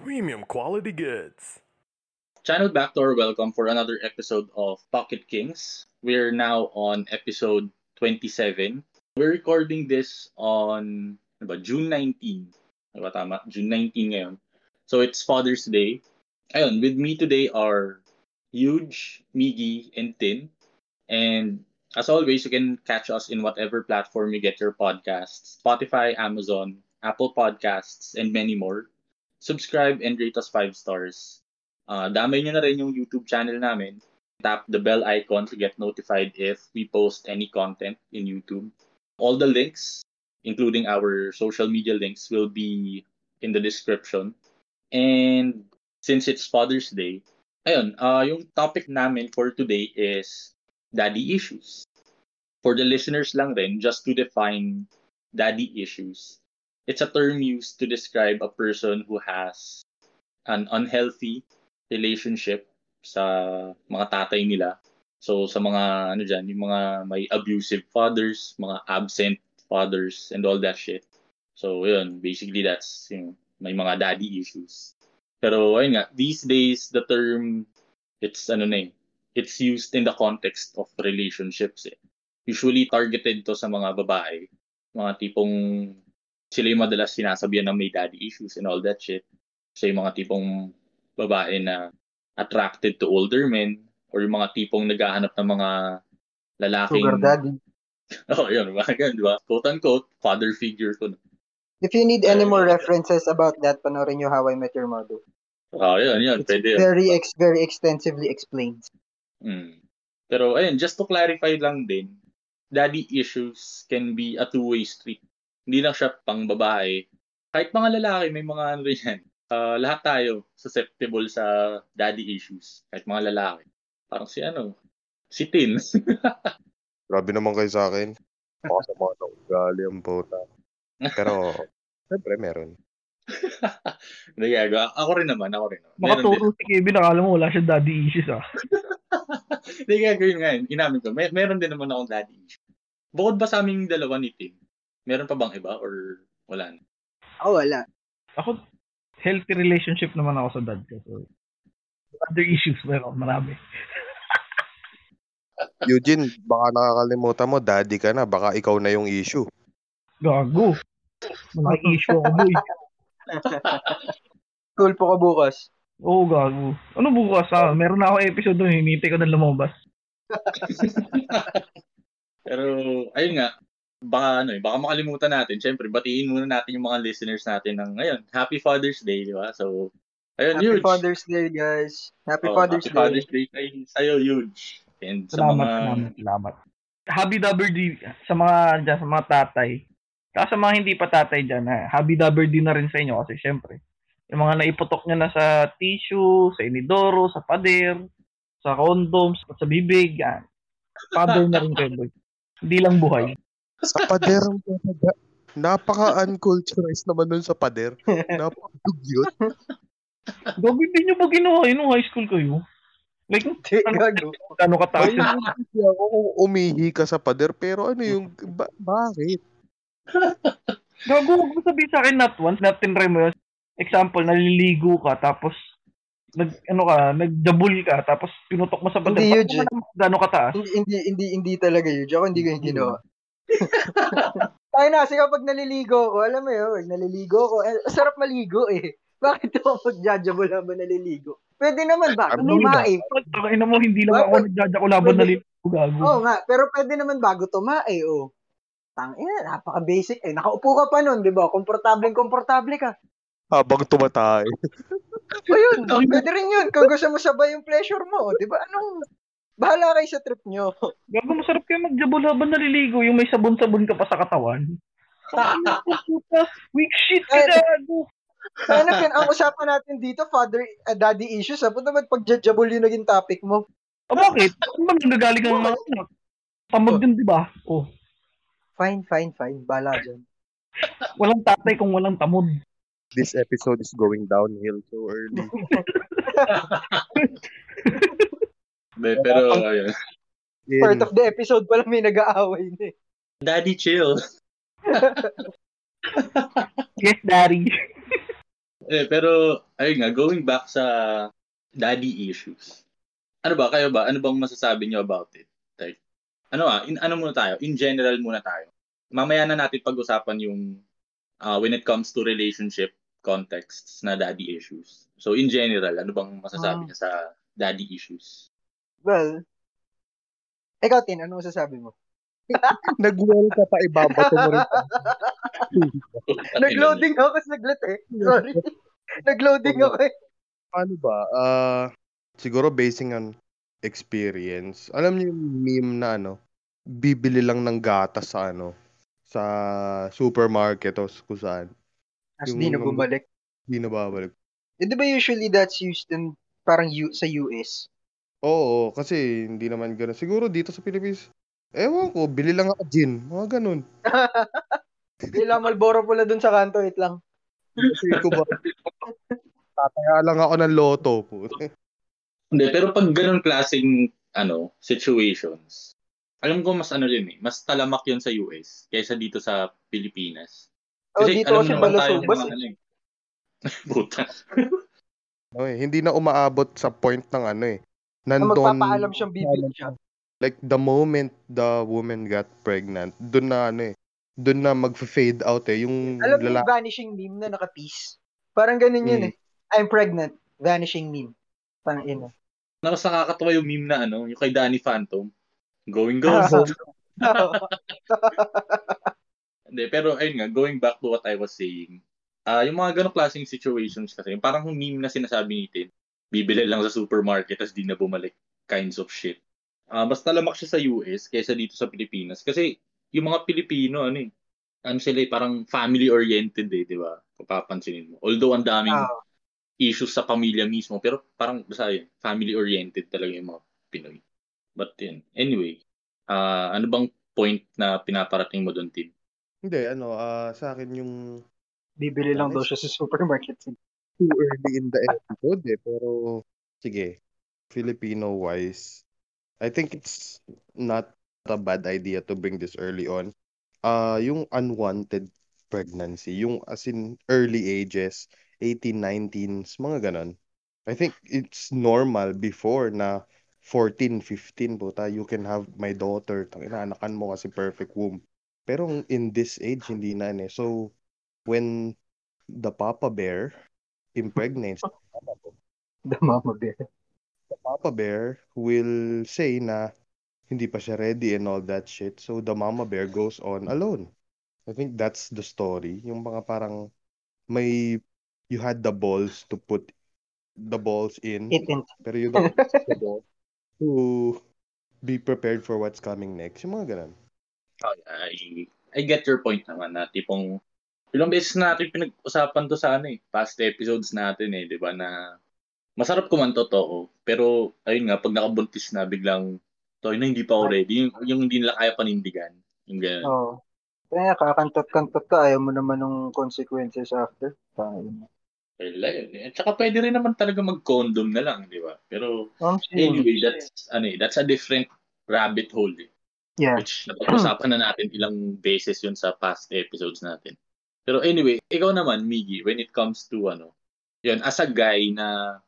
Premium quality goods. Channel back Backdoor, welcome for another episode of Pocket Kings. We're now on episode 27. We're recording this on ba, June 19. Ano ba tama? June 19 ngayon. So it's Father's Day. Ayun, with me today are Huge, Miggy, and Tin. And as always, you can catch us in whatever platform you get your podcasts. Spotify, Amazon, Apple Podcasts, and many more. Subscribe and rate us 5 stars. Uh, damay nyo na rin yung YouTube channel namin. Tap the bell icon to get notified if we post any content in YouTube. All the links, including our social media links, will be in the description. And since it's Father's Day, ayun, uh, yung topic namin for today is daddy issues. For the listeners lang rin, just to define daddy issues, it's a term used to describe a person who has an unhealthy relationship sa mga tatay nila. So sa mga ano diyan, yung mga may abusive fathers, mga absent fathers and all that shit. So yun, basically that's yung may mga daddy issues. Pero ayun nga, these days the term it's ano na eh, it's used in the context of relationships eh. Usually targeted to sa mga babae, mga tipong sila yung madalas sinasabihan na may daddy issues and all that shit. So yung mga tipong babae na attracted to older men or yung mga tipong naghahanap ng mga lalaking... Sugar daddy. oh, yun. Mga ganun, di ba? Quote-unquote, father figure ko. If you need any more references about that, panoorin nyo How I Met Your Mother. Oh, yun, yun. It's Pwede yun. very, ex- very extensively explained. Mm. Pero ayun, just to clarify lang din, daddy issues can be a two-way street. Hindi lang siya pang babae. Kahit mga lalaki, may mga ano rin yan. Ah, lahat tayo susceptible sa daddy issues. Kahit mga lalaki. Parang si ano, si Tin. Grabe naman kayo sa akin. Makasama ng ugali ang puta. Pero, siyempre meron. Hindi gagawa. Ako rin naman, ako rin naman. Meron din. Makaturo si Kevin, akala mo wala siyang daddy issues ah. Hindi nga yun. Inamin ko. May, meron din naman akong daddy issue. Bukod ba sa aming dalawa ni Tin? Meron pa bang iba or wala na? Oh, wala. Ako, healthy relationship naman ako sa dad ko. So, other issues, meron, marami. Eugene, baka nakakalimutan mo, daddy ka na. Baka ikaw na yung issue. Gago. Malaki issue ako, boy. Cool po ka bukas. Oo, gago. Ano bukas ah? Meron na ako episode doon, hinintay ko na lumabas. Pero, ayun nga, baka ano eh, baka makalimutan natin. Siyempre, batiin muna natin yung mga listeners natin ng ngayon. Happy Father's Day, di ba? So, ayun, Happy huge. Father's Day, guys. Happy Oh, Father's Happy Day. Father's Day kay sa'yo, huge. And sa Salamat, mga... salamat, salamat. Happy Dabber D sa mga dyan, sa mga tatay. Saka sa mga hindi pa tatay dyan, ha, happy Dabber D na rin sa inyo kasi syempre, yung mga naiputok nyo na sa tissue, sa inidoro, sa pader, sa condoms, sa bibig, yan. Father na rin kayo, boy. Hindi lang buhay. Sa pader. Napaka-unculturized naman nun sa pader. Napaka-dugyot. Gabi, hindi nyo ba ginawa yun nung high school kayo? Like, Hindi, ano hindi ako kung umihi ka sa pader, pero ano yung, ba- bakit? Gago, huwag mo sabihin sa akin not once, not tinry mo yun. Example, naliligo ka, tapos nag ano ka, nagjabul ka, tapos pinutok mo sa pader. Hindi, naman Gano'ng kataas? Hindi, hindi, hindi, hindi talaga yun. Ako hindi ko yung ginawa. Tayo na, kasi kapag naliligo ko, alam mo yun, pag naliligo ko, eh, sarap maligo eh. Bakit ako mag-judgeable habang naliligo? Pwede naman bago tumae. Tangina mo, hindi lang ako Bakit? nagjaja ko laban Pwede- naliligo, gago. Oo nga, pero pwede naman bago tumae, oh. Tangina, napaka-basic. Eh, nakaupo ka pa nun, di ba? Komportableng komportable ka. Habang tumatay. O yun, pwede rin yun. Kung gusto mo sabay yung pleasure mo, di ba? Anong, bahala kayo sa trip nyo. Gago, masarap kayo magjabul habang naliligo, yung may sabon-sabon ka pa sa katawan. Weak shit ka, gago. Ano pin, ang usapan natin dito, father, uh, daddy issues. Sabi naman, pag-judgeable yung naging topic mo. O bakit? Ano ba nanggagaling ang mga anak? Tamad yun, di ba? Oh, Fine, fine, fine. Bala dyan. walang tatay kung walang tamod. This episode is going downhill so early. De, pero, ayun. In, Part of the episode pala may nag-aaway na eh. Daddy, chill. Yes, Daddy. Eh, pero, ayun nga, going back sa daddy issues. Ano ba, kayo ba? Ano bang masasabi nyo about it? Ano ah, in, ano muna tayo? In general muna tayo. Mamaya na natin pag-usapan yung uh, when it comes to relationship contexts na daddy issues. So, in general, ano bang masasabi Ah. niya sa daddy issues? Well, ikaw, Tin, ano masasabi mo? nag-well ka pa, ibabato mo rin. Nag-loading ako kasi naglat eh. Sorry. Nag-loading ako eh. Paano ba? Ah, siguro basing on experience. Alam niyo yung meme na ano, bibili lang ng gatas sa ano, sa supermarket o kung saan. Yung- di na bumalik. Hindi na babalik. Eh, di ba usually that's used in parang U- sa US? Oo, kasi hindi naman gano'n. Siguro dito sa Pilipinas, ewan ko, bili lang ako gin. Mga ganun. Kailangan Malboro pula dun sa kanto, wait lang. Kasi ko ba, tataya lang ako ng loto. puto. Hindi, pero pag ganun klaseng ano, situations, alam ko mas ano yun eh, mas talamak yun sa US kaysa dito sa Pilipinas. Oh, dito alam kasi naman tayo ng balasubas mga eh. ano eh. Puta. No, eh, hindi na umaabot sa point ng ano eh. Na Nandun, magpapaalam siyang bibig siya. like the moment the woman got pregnant, dun na ano eh, dun na mag-fade out eh. Yung Alam mo yung vanishing meme na naka-peace? Parang ganun yun Mm. eh. I'm pregnant. Vanishing meme. Parang ina. Na mas nakakatawa yung meme na ano, yung kay Danny Phantom. Going ghost. Hindi, pero ayun nga, going back to what I was saying, ah yung mga ganong klaseng situations kasi, yung parang meme na sinasabi ni Tin, bibili lang sa supermarket tapos di na bumalik kinds of shit. Ah mas talamak siya sa US kaysa dito sa Pilipinas. Kasi yung mga Pilipino, ano eh, ano sila eh, parang family-oriented eh, di ba? Kung papansinin mo. Although ang daming Ah. Issues sa pamilya mismo, pero parang basta yun, family-oriented talaga yung mga Pinoy. But yun, anyway, ah ano bang point na pinaparating mo doon, Tin? Hindi, ano, ah sa akin yung Bibili lang daw siya sa supermarket. too early in the episode eh. Pero, sige, Filipino-wise, I think it's not a bad idea to bring this early on. Ah, yung unwanted pregnancy, yung as in early ages, 18, 19s, mga ganon. I think it's normal before na 14, 15, puta, you can have my daughter, tangina, anakan mo kasi perfect womb. Pero in this age, hindi na eh. So, when the Papa Bear impregnates The mama bear. the Papa Bear will say na hindi pa siya ready and all that shit. So the Mama Bear goes on alone. I think that's the story. Yung mga parang may you had the balls to put the balls in, It in. pero you don't have the balls to be prepared for what's coming next. Yung mga ganun. I, I get your point naman na tipong ilang beses natin pinag-usapan to sa ano eh, past episodes natin eh, di ba, na masarap kuman totoo, pero ayun nga, pag nakabuntis na, biglang, to, na hindi pa ako ready, yung, yung hindi nila kaya panindigan, yung gano'n. Oo. Kaya kakantot-kantot ka, ayaw mo naman ng consequences after. Tangin. Wala yun eh. At saka pwede rin naman talaga mag-condom na lang, di ba? Pero Um, anyway, that's, ano eh, that's a different rabbit hole eh. yeah. Which napag-usapan na natin ilang beses yun sa past episodes natin. Pero anyway, ikaw naman, Miggy, when it comes to ano, yun, as a guy na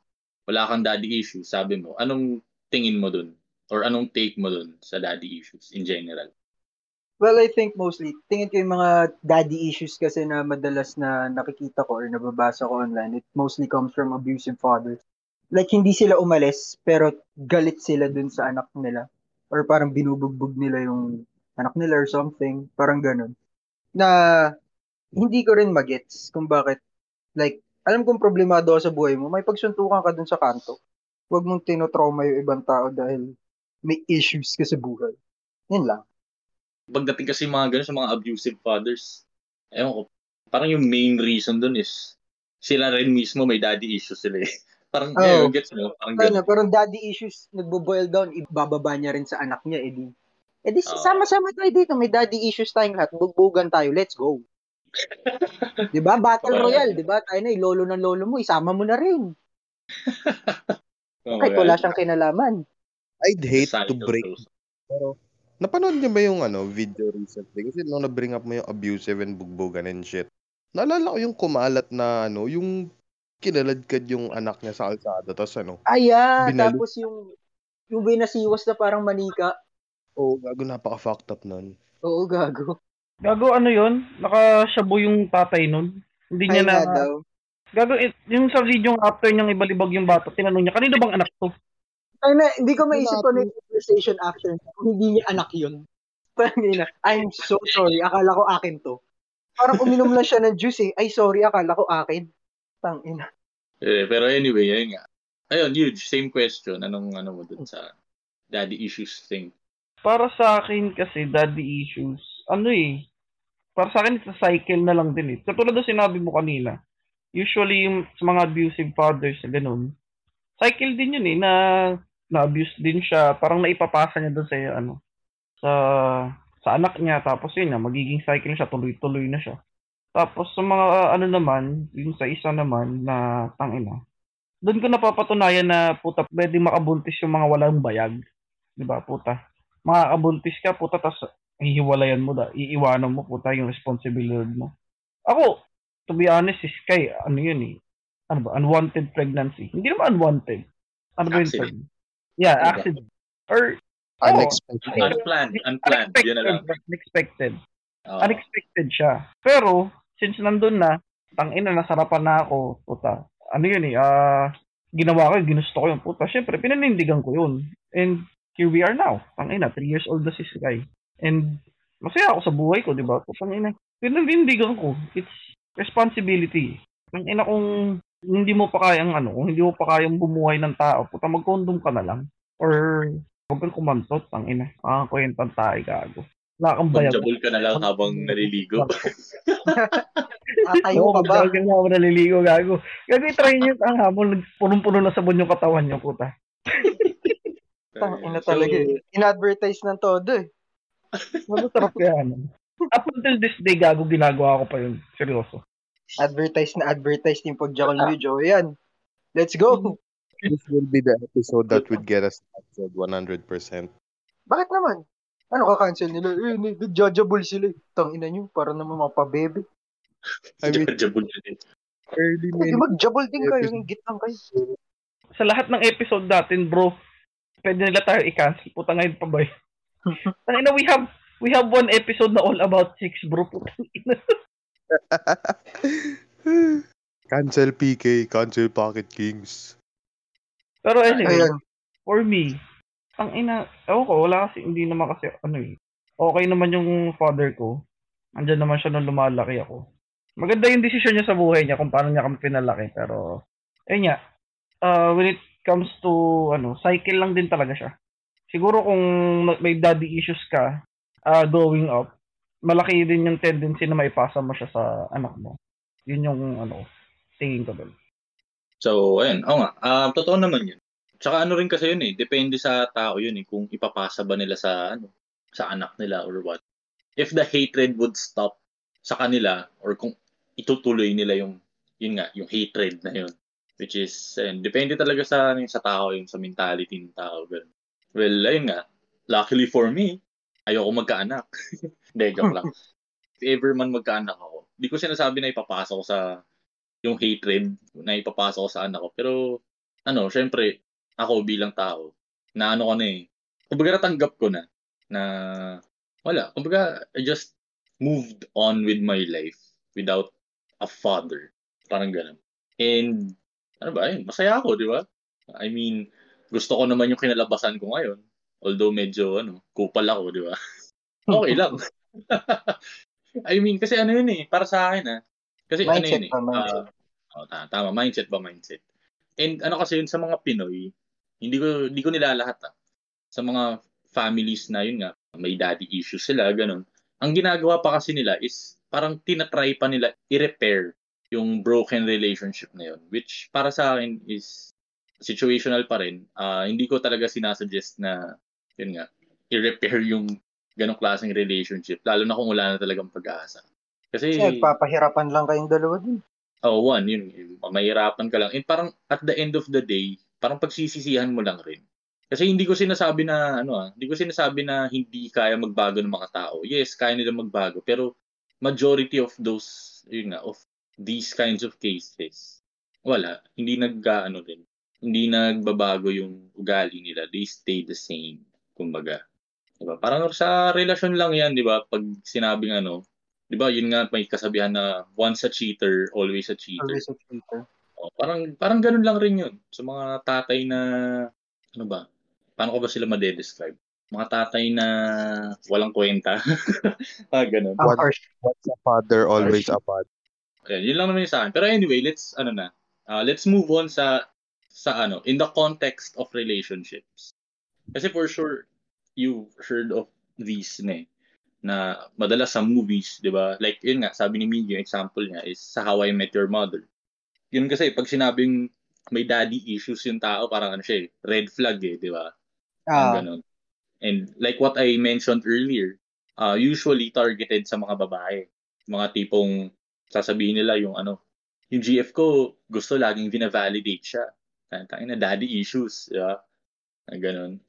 wala kang daddy issues, sabi mo, anong tingin mo dun? Or anong take mo dun sa daddy issues in general? Well, I think mostly, tingin ko yung mga daddy issues kasi na madalas na nakikita ko or nababasa ko online, it mostly comes from abusive fathers. Like, hindi sila umalis, pero galit sila dun sa anak nila. Or parang binubugbog nila yung anak nila or something. Parang ganun. Na, hindi ko rin magets kung bakit. Like, alam kong problemado sa buhay mo, may pagsuntukan ka dun sa kanto. Huwag mong tinotrauma yung ibang tao dahil may issues ka sa buhay. Yun lang. Pagdating kasi mga ganun sa mga abusive fathers, ewan ko, parang yung main reason dun is sila rin mismo may daddy issues sila eh. Parang, Oo. yeah, gets mo? Parang ganun. Ano, parang daddy issues, nagbo-boil down, ibababa niya rin sa anak niya, edi. Edi, Oo. sama-sama tayo dito, may daddy issues tayong lahat, bugbugan tayo, let's go. 'Di ba? Battle. Royale, 'di ba? Tayo na, lolo ng lolo mo, isama mo na rin. Oh, Kahit wala siyang kinalaman. I'd hate to break. Pero, napanood niyo ba yung ano, video recently? Kasi nung na-bring up mo yung abusive and bugbogan and shit, naalala ko yung kumalat na ano, yung kinaladkad yung anak niya sa kalsada. Tapos ano, Ayan, Binalik. tapos yung yung binasiwas na parang manika. oh, gago napaka-fucked up nun. Oo, gago. Gago ano yun? Nakashabo yung tatay nun. Hindi niya Ay na... daw. Gago, it, yung sa video after niyang ibalibag yung bata, tinanong niya, kanino bang anak to? Ay na, hindi ko maisip Wala pa na yung conversation after hindi niya anak yun. Parang ina, I'm so sorry, akala ko akin to. Parang uminom lang siya ng juice eh. Ay, sorry, akala ko akin. Tang ina. Eh, pero anyway, ayun nga. Ayun, huge. Same question. Anong ano mo dun sa daddy issues thing? Para sa akin kasi, daddy issues, ano eh, para sa akin, sa cycle na lang din eh. Katulad na sinabi mo kanina, usually yung sa mga abusive fathers na ganun, cycle din yun eh, na na-abuse din siya, parang naipapasa niya doon sa ano, sa sa anak niya, tapos yun na, magiging cycle siya, tuloy-tuloy na siya. Tapos sa mga uh, ano naman, yung sa isa naman na tangina, doon ko napapatunayan na puta, pwede makabuntis yung mga walang bayag. Di ba, puta? Makakabuntis ka, puta, tapos hihiwalayan mo, da, iiwanan mo, puta, yung responsibilidad mo. Ako, to be honest, is kay, ano yun eh, ano ba, unwanted pregnancy. Hindi naman unwanted. Ano ba yung term? Yeah, Diba? accident. Or, oh, Unexpected. Unplanned. Unplanned. Yun na lang. Unexpected. Oo. Unexpected siya. Pero, since nandun na, tangina, nasarapan na ako, puta. Ano yun eh, ah, ginawa ko, yun, ginusto ko yun, puta. Siyempre, pinanindigan ko yun. And, here we are now. Tangina, three years old na si Sky. And, masaya ako sa buhay ko, di ba? Tangina, pinanindigan ko. It's responsibility. Tangina kung hindi mo pa kayang ano, kung hindi mo pa kayang bumuhay ng tao, puta, mag-condom ka na lang. Or, huwag kang kumantot, tangina. Ah, kwentang tayo, gago. Wala kang bayag. Punjabol ka na lang habang naliligo. Tatayo ka ba? Gago na ako naliligo, gago. Gago, try nyo ang habang punong-puno na sabon yung katawan nyo, puta. Tang ina talaga eh. In-advertise ng todo eh. Masarap kaya ano. Up until this day, gago, ginagawa ko pa yun. Seryoso. Advertise na advertise yung pagjakal mo, Joe. Yan. Let's go. This will be the episode that would get us canceled 100%. Bakit naman? Ano ka-cancel nila? Eh, nag-judgeable sila eh. Tang ina nyo, para naman mapabebe. I mean, Punjabol yun eh. early Hindi, men. mag-jabble din kayo. Hingit lang kayo. Sa lahat ng episode natin, bro, pwede nila tayo i-cancel. Puta ngayon pa ba yun? Tangina, we have we have one episode na all about chicks, bro. Cancel PK, cancel Pocket Kings. Pero anyway, Ayun. for me, ang ina, ewan ko, wala kasi, hindi naman kasi, ano eh, okay naman yung father ko. Andyan naman siya nung lumalaki ako. Maganda yung desisyon niya sa buhay niya kung paano niya kami pinalaki. Pero, ayun nga, uh, when it comes to, ano, cycle lang din talaga siya. Siguro kung may daddy issues ka, uh, growing up, malaki din yung tendency na maipasa mo siya sa anak mo. Yun yung, ano, tingin ko doon. So, ayun. Oo nga. Ah, totoo naman yun. Tsaka ano rin kasi yun eh. Depende sa tao yun eh. Kung ipapasa ba nila sa, ano, sa anak nila or what. If the hatred would stop sa kanila or kung itutuloy nila yung, yun nga, yung hatred na yun. Which is, ayun, depende talaga sa, ano, sa tao yun, sa mentality ng tao. Ganun. Well, ayun nga. Luckily for me, ayoko magkaanak. Hindi, joke lang. If ever man magkaanak ako, di ko sinasabi na ipapasa ko sa yung hatred na ipapasa ko sa anak ko. Pero, ano, syempre, ako bilang tao, na ano ko na eh, kumbaga natanggap ko na, na, wala, kumbaga, I just moved on with my life without a father. Parang ganun. And, ano ba, ayun, masaya ako, di ba? I mean, gusto ko naman yung kinalabasan ko ngayon. Although medyo, ano, kupal ako, di ba? okay lang. I mean, kasi ano yun eh, para sa akin ah. Kasi ano Mindset yun eh. mindset. ah, oh, ta- tama, mindset ba mindset. And ano kasi yun sa mga Pinoy, hindi ko hindi ko nilalahat ah. Sa mga families na yun nga, may daddy issues sila, ganun. Ang ginagawa pa kasi nila is parang tinatry pa nila i-repair yung broken relationship na yun. Which para sa akin is situational pa rin. Ah, hindi ko talaga sinasuggest na yun nga, i-repair yung ganong klaseng relationship. Lalo na kung wala na talagang pag-asa. Kasi, Kasi nagpapahirapan lang kayong dalawa din. oh, one, yun, yun, mahirapan ka lang. And parang at the end of the day, parang pagsisisihan mo lang rin. Kasi hindi ko sinasabi na ano ah, hindi ko sinasabi na hindi kaya magbago ng mga tao. Yes, kaya nila magbago, pero majority of those yun nga of these kinds of cases wala, hindi nag ano din. Hindi nagbabago yung ugali nila. They stay the same, kumbaga. Diba? Parang sa relasyon lang yan, di ba? Pag sinabing ano, di ba, yun nga may kasabihan na once a cheater, always a cheater. Always a cheater. O, parang parang ganun lang rin yun. Sa mga tatay na ano ba? Paano ko ba sila ma-describe? Mga tatay na walang kwenta. ah, ganun. Harsh. Once a father, always a father. Ayan, yun lang naman yung sa akin. Pero anyway, let's ano na. Uh, let's move on sa sa ano, in the context of relationships. Kasi for sure you heard of these na eh, na madalas sa movies, 'di ba? Like yun nga, sabi ni yung example niya is sa How I Met Your Mother. Yun kasi pag sinabing may daddy issues yung tao, parang ano siya eh, red flag eh, 'di ba? Ah, ganun. And like what I mentioned earlier, uh, usually targeted sa mga babae. Mga tipong sasabihin nila yung ano, yung GF ko gusto laging vina-validate siya. Tangin na daddy issues, di ba? Ganun.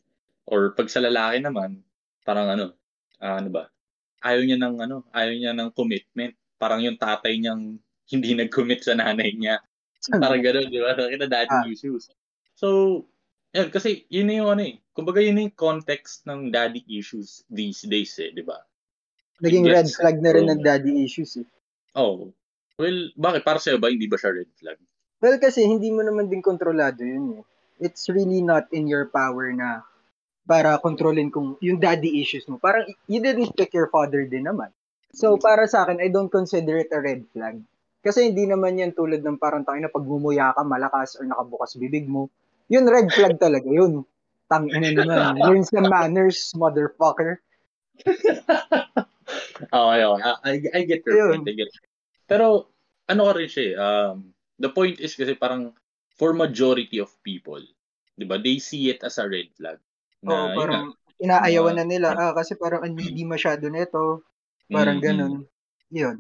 Or pag sa lalaki naman, parang ano, ah, ano ba? Ayaw niya ng ano, ayaw niya ng commitment. Parang yung tatay niyang hindi nag-commit sa nanay niya. Parang gano'n, di ba? Kita daddy Ah. issues. So, yan, kasi yun na yung ano eh. Kumbaga yun yung context ng daddy issues these days eh, di ba? naging red flag na rin ng daddy issues eh. Oh. Well, bakit? Para sa'yo ba, hindi ba siya red flag? Well, kasi hindi mo naman din kontrolado yun eh. It's really not in your power na para kontrolin kung yung daddy issues mo. Parang you didn't pick your father din naman. So, para sa akin, I don't consider it a red flag. Kasi hindi naman yan tulad ng parang tayo na pagmumuya ka, malakas or nakabukas bibig mo. Yun, red flag talaga yun. Tangina naman. Learn some manners, motherfucker. Okay, okay. I, I, I get your point. I get Pero, ano ka rin siya eh, um, the point is kasi parang for majority of people, di ba, they see it as a red flag. Oo, Na, yun parang nga. inaayawan na Ah, nila. Ah, kasi parang ang needy masyado nito. Parang Mm, mm. ganun. Yun.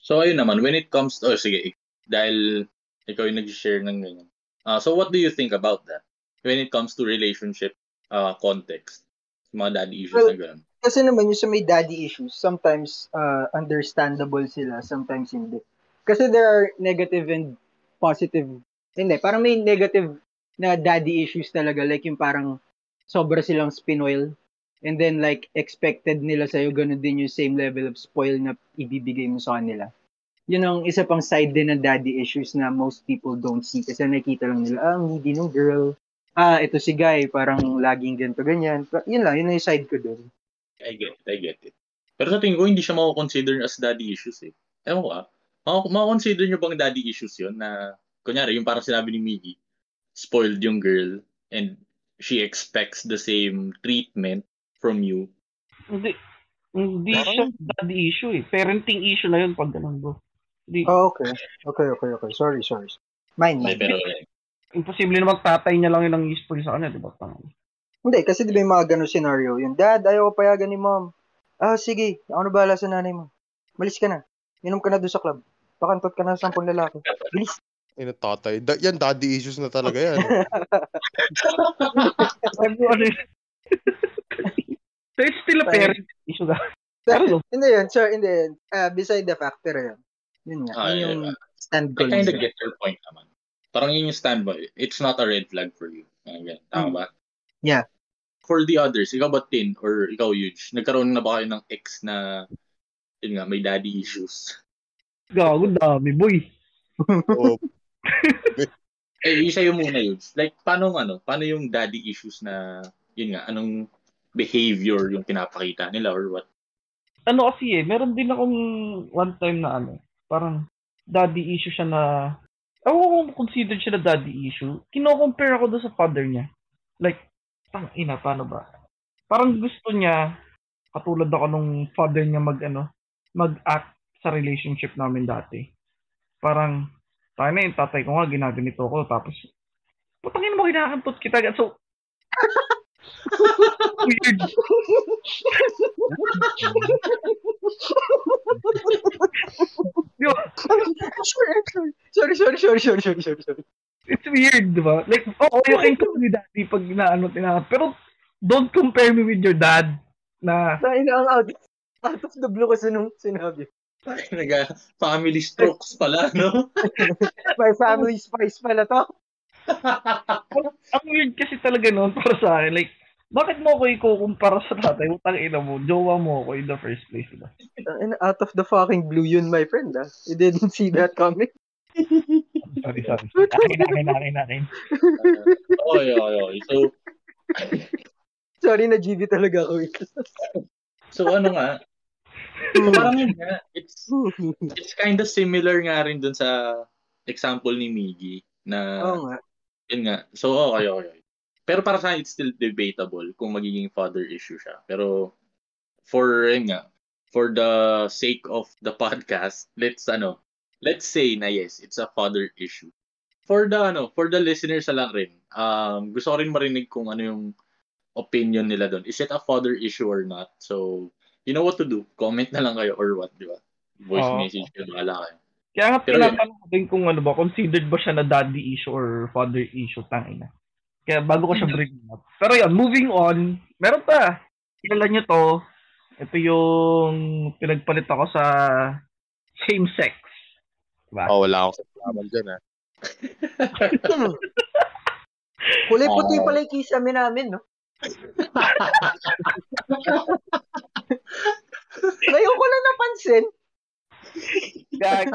So, ayun naman, when it comes to, oh, sige, ik- dahil ikaw yung nag-share ng ganyan. Ah, so, what do you think about that? When it comes to relationship uh, context? Mga daddy issues Well, na gano'n. Kasi naman yung sa may daddy issues, sometimes uh, understandable sila, sometimes hindi. Kasi there are negative and positive. Hindi, parang may negative na daddy issues talaga. Like yung parang sobra silang spinoil. And then like expected nila sa'yo, ganun din yung same level of spoil na ibibigay mo sa kanila. Yun ang isa pang side din ng daddy issues na most people don't see. Kasi nakikita lang nila, ah, needy ng girl. Ah, ito si guy, parang laging ganito, ganyan. Pero Yun lang, yun ang side ko dun. I get it, I get it. Pero sa tingin ko, hindi siya mako-consider as daddy issues eh. Ewan ko ah. Mako-consider nyo bang daddy issues yun na, kunyari, yung parang sinabi ni Miggy, spoiled yung girl and she expects the same treatment from you. Hindi. Hindi siya daddy issue eh. Parenting issue na yun pag ganun bro. Hindi. Oh, okay. Okay, okay, okay. Sorry, sorry. Mine, mine. pero, Imposible naman tatay niya lang yun ang spoil sa kanya, di ba? Hindi, kasi di ba yung mga ganun scenario, yung dad, ayaw ko payagan ni mom. Ah, sige, ako na bahala sa nanay mo. Malis ka na. Inom ka na doon sa club. Pakantot ka na sa sampung lalaki. Bilis. Ina tatay. Da- yan, daddy issues na talaga yan. So it's still a parenting issue ga. Pero, hindi yun, sir, hindi yun. Ah, beside the factor yun. Yun nga, Ah, yun yeah, yung yeah. stand I ko kind of get your point naman. Parang yun yung standby. It's not a red flag for you. Ayan, tama Mm. ba? Yeah. For the others, ikaw ba Tin or ikaw Huge, nagkaroon na ba kayo ng ex na yun nga, may daddy issues? Gago, dami, boy. Oo. Eh, isa yung muna Huge. Like, paano ano, paano yung daddy issues na, yun nga, anong behavior yung pinapakita nila or what? Ano kasi eh, meron din akong one time na ano, parang daddy issue siya na, ako kung considered siya na daddy issue, kino-compare ako doon sa father niya. Like, tang ina, paano ba? Parang gusto niya, katulad ako nung father niya mag ano, mag-act sa relationship namin dati. Parang, tayo na yung tatay ko nga, ginaganito ko, tapos, putangin mo, kinakantot kita. So, weird. Sorry, sorry, sorry, sorry, sorry, sorry, sorry. It's weird, di ba? Like, oo, you can call me daddy pag inaano, tinangat. Pero, don't compare me with your dad na, Tayo na ang out, out of the blue kasi nung sinabi. Naga, family strokes pala, no? My family spice pala to. ang weird kasi talaga noon para sa akin. Like, bakit mo ako ikukumpara sa tatay? Utang ina mo, jowa mo ako in the first place, di ba? And out of the fucking blue yun, my friend. Ah. You didn't see that coming. Sorry, sorry. Akin, akin, akin, akin. oy, oy, oy. So, Sorry na GB talaga ako. so ano nga, so parang yun nga, it's, it's kind of similar nga rin dun sa example ni Miggy na Oo nga. Yun nga. So, okay, okay. okay. Pero para sa akin, it's still debatable kung magiging father issue siya. Pero, for, yun nga, for the sake of the podcast, let's, ano, let's say na yes, it's a father issue. For the, ano, for the listeners na lang rin, um, gusto ko rin marinig kung ano yung opinion nila doon. Is it a father issue or not? So, you know what to do. Comment na lang kayo or what, di ba? Voice Oo. message kayo, bahala kayo. Kaya nga tinatanong ko din kung ano ba, considered ba siya na daddy issue or father issue, tangina. Kaya bago ko siya bring up. Pero yun, moving on, meron pa. Kilala nyo to. Ito yung pinagpalit ako sa same sex. Diba? Oh, wala akong kasalaman dyan, ah. Kulay puti Oo. pala yung kisame namin, no? Ngayon ko lang napansin. Gag.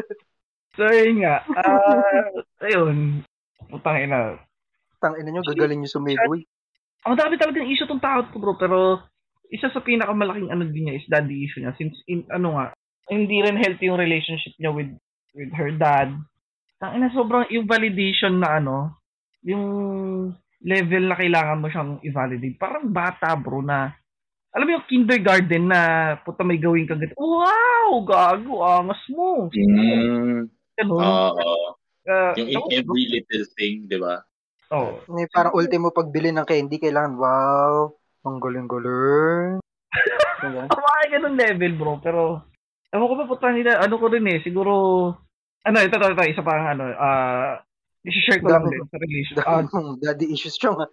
so yun nga. Ah, ayun. Putang ina. Tangina nyo, gagaling nyo sumigoy. Ang dami talagang issue tong tao to bro, pero isa sa pinakamalaking ano din niya is daddy issue niya. Since, in, ano nga, hindi rin healthy yung relationship niya with with her dad. Ang ina, sobrang yung validation na ano, yung level na kailangan mo siyang i-validate. Parang bata bro na, alam mo yung kindergarten na puta may gawin ka ganito. Wow! Gago, angas mo. Mm, Ganun. oo. Ah, yung in every little thing, di ba? oh, May parang ultimo pagbili ng candy, kailangan, wow, ang galing-galing. Ako ay ganun level, bro. Pero, ewan ko ba puta nila, ano ko rin eh, siguro, ano, ito, ito, ito, isa pang ano, ah, isi-share ko lang din sa relation. Ah, Dami mong daddy issues siya nga. eh,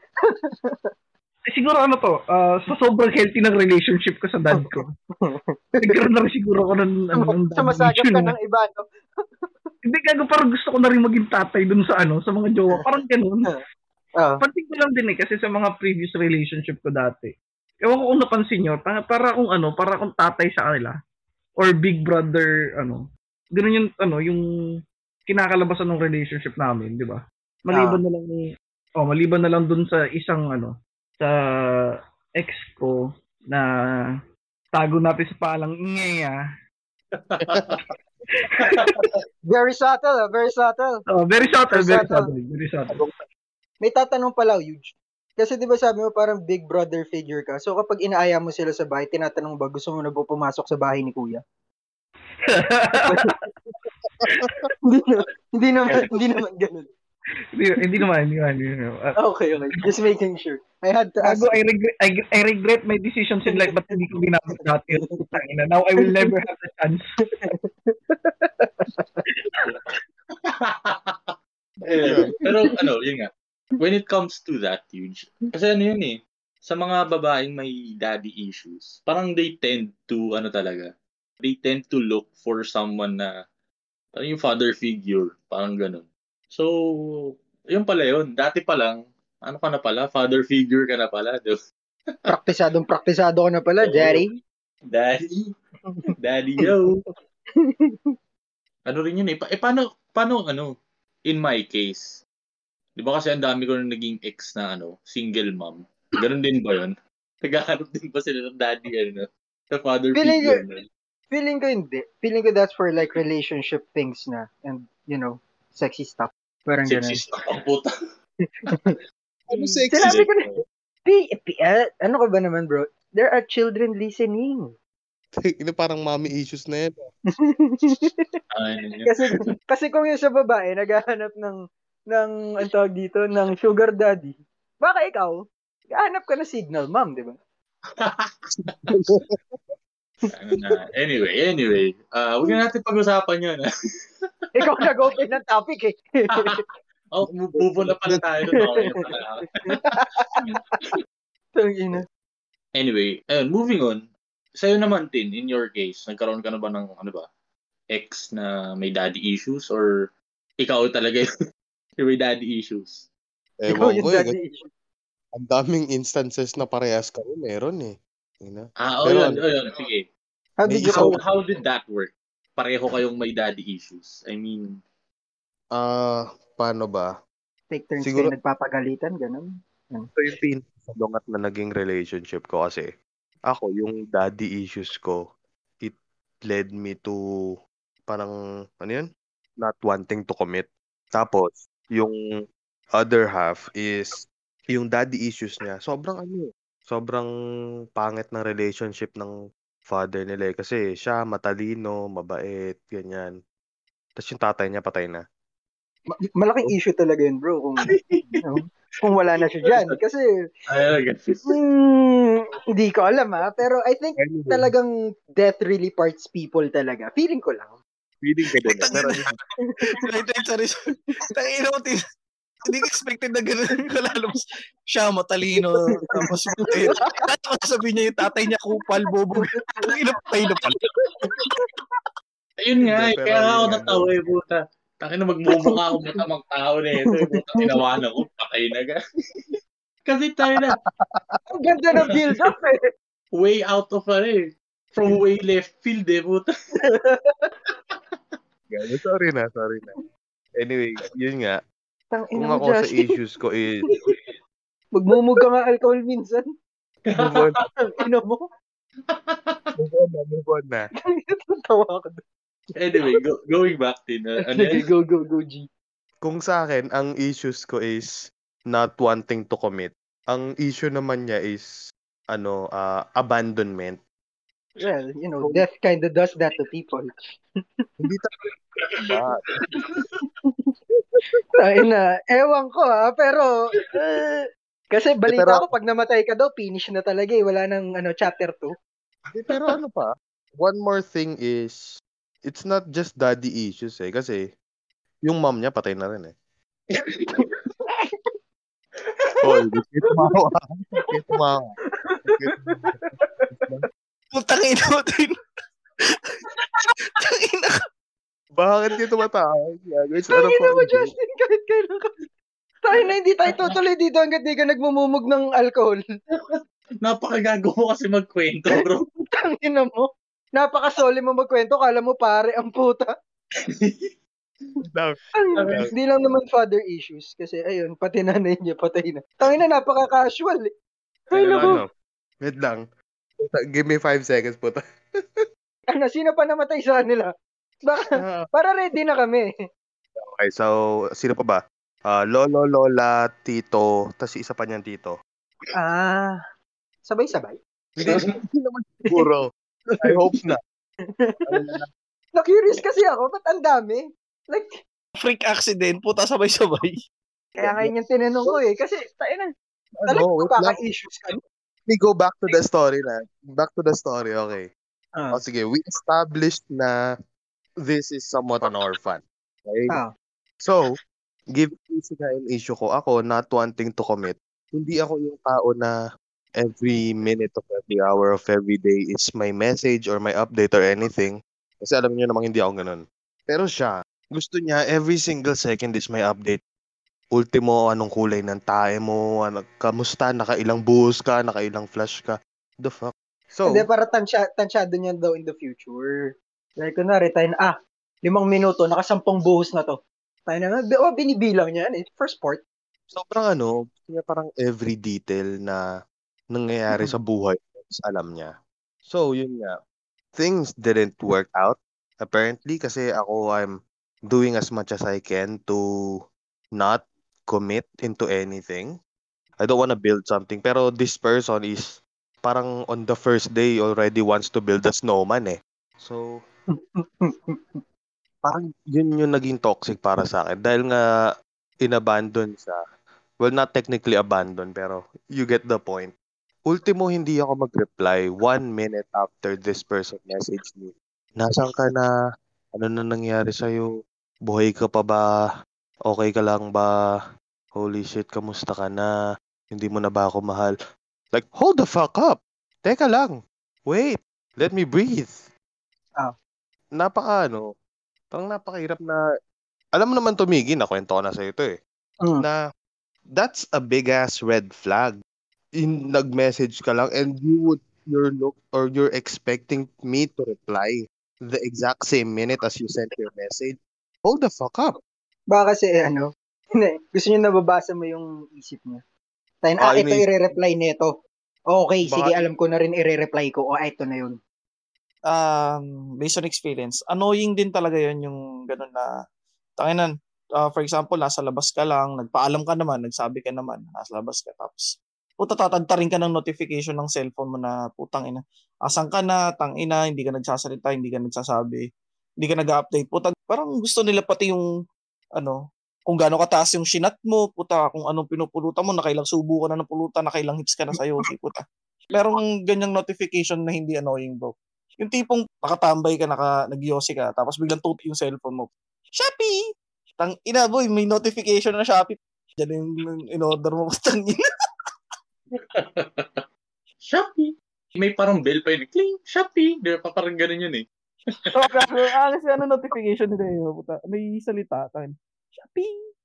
siguro ano to, ah, sa sobrang healthy ng relationship ko sa dad ko. Nagkaroon na rin siguro ko ng, ano, ng daddy Sumasagap ka ng iba, no? Hindi, gago, parang gusto ko na rin maging tatay dun sa ano, sa mga jowa. Parang ganun. Ah, Pansin ko lang din eh, kasi sa mga previous relationship ko dati. Ewan ko kung napansin nyo, para, para akong ano, para akong tatay sa kanila. Or big brother, ano. Ganun yung, ano, yung kinakalabasan ng relationship namin, di ba? Maliban na lang, oh, maliban na lang dun sa isang, ano, sa ex ko na tago natin sa palang ingaya. very subtle, ah, very subtle. Oh, very subtle, very Subtle. subtle, very subtle. May tatanong pala, huge. Kasi di ba sabi mo parang big brother figure ka. So kapag inaaya mo sila sa bahay, tinatanong ba gusto mo na ba pumasok sa bahay ni kuya? hindi na, hindi naman, hindi naman ganun. Hindi, hindi naman, hindi naman. Hindi naman. Ah, Okay, okay. Just making sure. I had to ask. I regret, I, I regret my decisions in life, but hindi ko ginamit dati. Now, I will never have the chance. Eh, pero ano, yun nga. When it comes to that, huge. Kasi ano yun eh, sa mga babaeng may daddy issues, parang they tend to, ano talaga, they tend to look for someone na, parang yung father figure, parang ganun. So, yun pala yun. Dati pa lang, ano ka na pala, father figure ka na pala. ba? Praktisadong praktisado ko na pala, Oo. Jerry. Daddy. Daddy, yo. ano rin yun eh. Pa- eh, paano, paano, ano, in my case, di ba kasi ang dami ko na naging ex na, ano, single mom. Ganun din ba yun? Naghahanap din ba sila ng daddy, ano, sa father Feeling figure na? Feeling ko hindi. Feeling ko that's for like relationship things na. And, you know, sexy stuff. Parang ganun. Sexist puta. Ano sexy? Sinabi ko na, P, P, ah, ano ka ba naman bro? There are children listening. Ino parang mommy issues na yan. Yun? Kasi, kasi kung yung sa babae, naghahanap ng, ng, ang tawag dito, ng sugar daddy, baka ikaw, hanap ka na signal mom, di ba? Ano na. Anyway, anyway. Uh, huwag na natin pag-usapan yun. ah. Ikaw nag-open ng topic eh. Oh, move on na pala tayo. doon. Okay na pala. Tangina. Anyway, ayun, moving on. Sa'yo naman, Tin, in your case, nagkaroon ka na ba ng, ano ba, ex na may daddy issues or ikaw talaga yung yung may daddy issues? Ikaw Ewan yung ko eh. Ang daming instances na parehas kami. Meron eh. Ina. Ah, oh, Pero yun, ano, oh, yun, sige. How did you How, cope? how did that work? Pareho kayong may daddy issues. I mean, Ah, paano ba? Take turns Siguro- kayo nagpapagalitan, ganun. Ito yung pinakasalungat na naging relationship ko kasi ako, yung daddy issues ko, it led me to parang, ano yun? Not wanting to commit. Tapos, yung other half is yung daddy issues niya. Sobrang ano, sobrang pangit ng relationship ng father nila eh. Kasi siya matalino, mabait, ganyan. Tapos yung tatay niya patay na. Ma- malaking issue talaga yun, bro, kung, ano, kung wala na siya dyan. Kasi, ay, hmm, hindi ko alam ha, pero I think Anyway, talagang death really parts people talaga. Feeling ko lang. feeling ko din. Pero sorry. sorry. Tangina mo, tin- hindi ko expected na gano'n kalalabas. Siya, matalino. Tapos, eh, ano sabihin niya yung tatay niya, kupal, bobo. Tangina, patay na pala. Ayun nga, eh, kaya nga ako natawa eh, puta. Taki na magmumukha ako matamang tao na ito. Puta, tinawanan ko, patay na ga. Kasi tayo na, Ang ganda ng build-up eh. way out of ano eh. From way left field eh, puta. Sorry na, sorry na. Anyway, yun nga. Tang Kung ina mo, ako sa issues ko is Magmumug ka nga alcohol minsan. move on, Ang ina mo. move on na, move on na. Tawa ko. Anyway, go, going back to uh, ano yun? go, go, go, G. Kung sa akin, ang issues ko is not wanting to commit. Ang issue naman niya is ano, ah, abandonment. Well, you know, death kind of does that to people. Hindi talaga? Ay na, ewan ko ha, pero eh, kasi balita pero- ko pag namatay ka daw, finish na talaga eh. Wala nang ano, chapter 2. Hindi, Pero ano pa, one more thing is, it's not just daddy issues eh. Kasi, yung mom niya patay na rin eh. Hoy, kayo tumawa. Tumawa. Putang ina mo, tin. Tangina ka. Bakit kayo tumatawa? Guys, ano Tangin po? na mo, Justin, kahit kailan ka. Tayo na hindi tayo tutuloy dito hanggat di ka nagmumumog ng alcohol. Napakagago mo kasi magkwento, bro. Tangin na mo. Napakasoli mo magkwento, kala mo pare ang puta. Hindi lang naman father issues kasi ayun, pati nanay niya patay na. Tangin na, napaka-casual eh. Ay, Ano, ano? Wait lang. Puta, Give me five seconds, puta. Ano, sino pa namatay sa kanila? Baka, para ready na kami. Okay, so, sino pa ba? Ah, lolo, lola, tito, tas isa pa niyang tito. Ah, sabay-sabay. Hindi, naman siguro. I hope na. Na-curious kasi ako, ba't ang dami? Like, Freak accident, puta sabay-sabay. kaya ngayon yung tinanong ko eh. Kasi, tayo na, Ano, talagang wait lang. magkaka-issues ka. Let me go back to the story na. Back to the story, okay. Ah. O sige, we established na this is somewhat an orphan. Okay? Ah. So, give easy nga yung issue ko. Ako, not wanting to commit. Hindi ako yung tao na every minute of every hour of every day is my message or my update or anything. Kasi alam niyo namang hindi ako ganun. Pero siya, gusto niya every single second is my update. Ultimo, anong kulay ng tae mo, ano, kamusta, nakailang buhos ka, nakailang flash ka. The fuck? So, Hindi, para tansya, tansyado niya daw in the future. Like, kunwari, tayo na, ah, limang minuto, nakasampung buhos na to. Tayo na, oh, binibilang niya yan eh. First part. sobrang ano, parang every detail na nangyayari sa buhay alam niya. So, yun nga. Things didn't work out, apparently, kasi ako, I'm doing as much as I can to not commit into anything. I don't want to build something, pero this person is parang on the first day already wants to build a snowman eh. So, parang yun yung naging toxic para sa akin. Dahil nga, inabandon siya. Well, not technically abandoned, pero you get the point. Ultimo, hindi ako mag-reply one minute after this person messaged me. Nasaan ka na? Ano na nangyari sa'yo? Buhay ka pa ba? Okay ka lang ba? Holy shit, kamusta ka na? Hindi mo na ba ako mahal? Like, hold the fuck up! Teka lang. Wait. Let me breathe. Ah. Napaka ano, parang napakahirap na, alam mo naman tumigil, nakwento ko na sa ito eh. Mm. Na, that's a big ass red flag. In, nag-message ka lang and you would, you're look, or you're expecting me to reply the exact same minute as you sent your message. Hold the fuck up. Baka kasi eh, ano, gusto niyo nababasa mo yung isip niya. Tayo ah, Ah, ito ini- i-reply nito. Okay, Baka- sige, alam ko na rin i-reply ko. O, ah, ito na yun. um, based on experience, annoying din talaga yon yung ganun na, tanginan, uh, for example, nasa labas ka lang, nagpaalam ka naman, nagsabi ka naman, nasa labas ka, tapos, puta tatagtarin ka ng notification ng cellphone mo na, putang ina, asan ka na, tang ina, hindi ka nagsasalita, hindi ka nagsasabi, hindi ka nag-update, puta, parang gusto nila pati yung, ano, kung gaano kataas yung sinat mo, puta, kung anong pinupulutan mo, nakailang subo ka na ng pulutan, nakailang hits ka na sa'yo, si puta. Merong ganyang notification na hindi annoying, bro. Yung tipong nakatambay ka, naka, nagyosi ka, tapos biglang tuti yung cellphone mo. Shopee! Tang ina, boy, may notification na Shopee. Diyan yung, yung in-order mo. Tang ina. Shopee. May parang bell pa yun. Cling! Shopee! Di ba parang ganun yun eh. Oh, kasi, ah, kasi ano notification nila yun, puta. May salita, tangin. Shopee!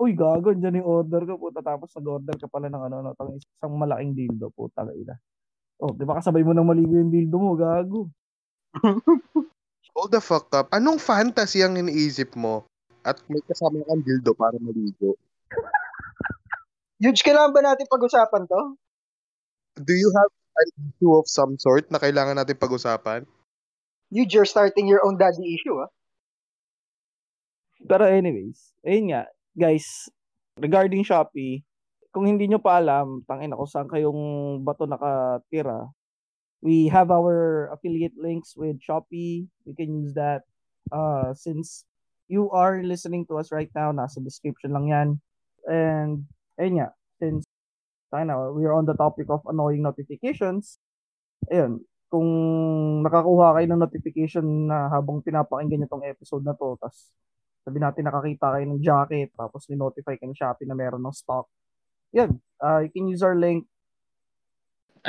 Uy, gago, dyan yung order ko, puta. Tapos nag-order ka pala ng ano, ano, tang isang malaking dildo, puta. Ina. Oh, di ba kasabay mo nang maligo yung dildo mo, gago. Hold the fuck up. Anong fantasy ang iniisip mo? At may kasama kang dildo para maligo. Huge, kailangan ba natin pag-usapan to? Do you have an issue of some sort na kailangan natin pag-usapan? Huge, you're starting your own daddy issue, ah. Pero anyways, ayun nga, guys, regarding Shopee, kung hindi nyo pa alam, tangina kung saan kayong bato nakatira, we have our affiliate links with Shopee. You can use that. Uh, since you are listening to us right now, nasa description lang yan. And, ayun nga, since tangina, we are on the topic of annoying notifications, ayun, kung nakakuha kayo ng notification na habang pinapakinggan nyo tong episode na to, tas sabi natin nakakita kayo ng jacket, tapos ni-notify ka ni Shopee na meron ng stock. Yan, uh, you can use our link.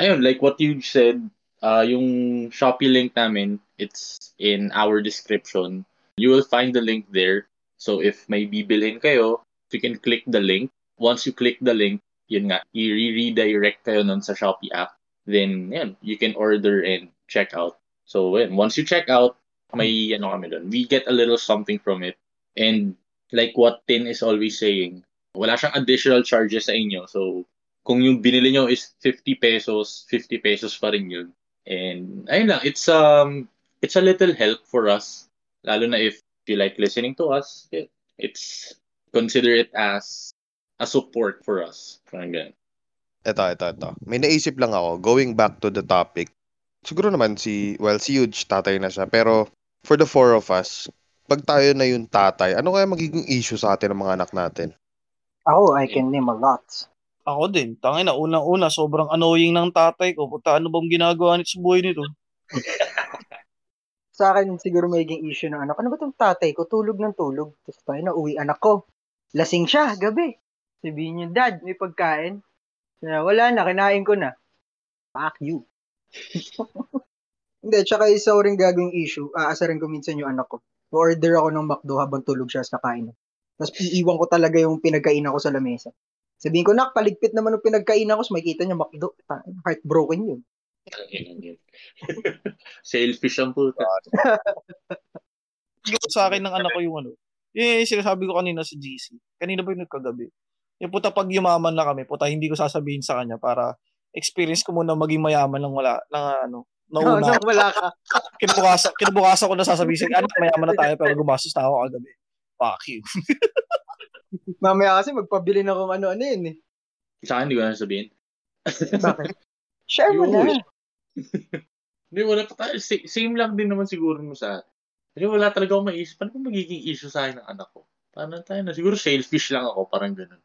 Ayun, like what you said, uh, yung Shopee link namin, it's in our description. You will find the link there. So if may bibilhin kayo, you can click the link. Once you click the link, yun nga, i-redirect kayo nun sa Shopee app. Then, yan, you can order and check out. So, yan, once you check out, may ano kami doon. We get a little something from it. And like what Tin is always saying, wala siyang additional charges sa inyo. So, kung yung binili nyo is 50 pesos, 50 pesos pa rin yun. And ayun lang, it's um it's a little help for us. Lalo na if you like listening to us, it, it's consider it as a support for us. Parang ganun. Ito, ito, ito. May naisip lang ako, going back to the topic. Siguro naman si, well, si Huge, tatay na siya. Pero, for the four of us, pag tayo na yung tatay, ano kaya magiging issue sa atin ng mga anak natin? Ako, I can name a lot. Ako din. Tangina, unang-una, sobrang annoying ng tatay ko. Puta, ano bang ginagawa nito sa buhay nito? Sa akin, siguro magiging issue ng anak. Ano ba itong tatay ko? Tulog ng tulog. Tapos tayo na uwi anak ko. Lasing siya, gabi. Sabihin niya, Dad, may pagkain. Na, wala na, kinain ko na. Fuck you. Hindi, tsaka isa ko rin gagawing issue. Aasa rin ko minsan yung anak ko. order ako ng McDo habang tulog siya sa kain. Tapos iiwan ko talaga yung pinagkainan ko sa lamesa. Sabihin ko, nak, paligpit naman yung pinagkainan ko, so makikita niya McDo. Heartbroken yun. Selfish ang puta. Sa akin ng anak ko yung ano. Eh, sinasabi ko kanina sa GC. Kanina ba yung nagkagabi? Yung puta pag yumaman na kami, puta hindi ko sasabihin sa kanya para experience ko muna maging mayaman lang wala lang ano. No, Nauna. no, wala ka. Kinabukasan, kinabukasan ko na sasabihin sa anak, mayaman na tayo pero gumastos na ako kagabi. Fuck you. Mamaya kasi magpabili na kung ano-ano yun eh. Sa akin, hindi ko na sabihin. Bakit? Share mo na. Hindi, wala pa tayo. Sa- Same lang din naman siguro mo sa akin. Kasi wala talaga akong maisip. Ano ba magiging issue sa akin ng anak ko? Paano tayo na? Siguro selfish lang ako. Parang ganun.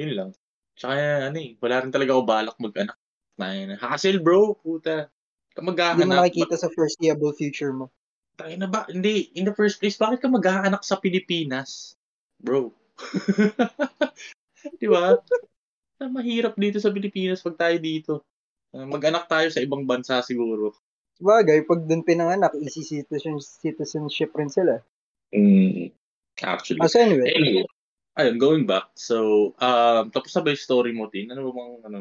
Yun lang. Tsaka ano eh. Wala rin talaga ako balak mag-anak. Tayo na. Hassle bro. Puta. Ka Hindi mo maghahanap. nakikita sa foreseeable future mo. Tayo na ba? Hindi. In the first place, bakit ka maghahanap sa Pilipinas? Bro. Di ba? Ah, Mahirap dito sa Pilipinas pag tayo dito. Ah, Mag-anak tayo sa ibang bansa siguro. Bagay, pag dun pinanganak, easy citizen, citizenship rin sila. Mm, actually. Ah, so anyway, Anyway, ayun, going back. So, um, tapos na ba yung story mo, Tin? Ano ba bang, ano?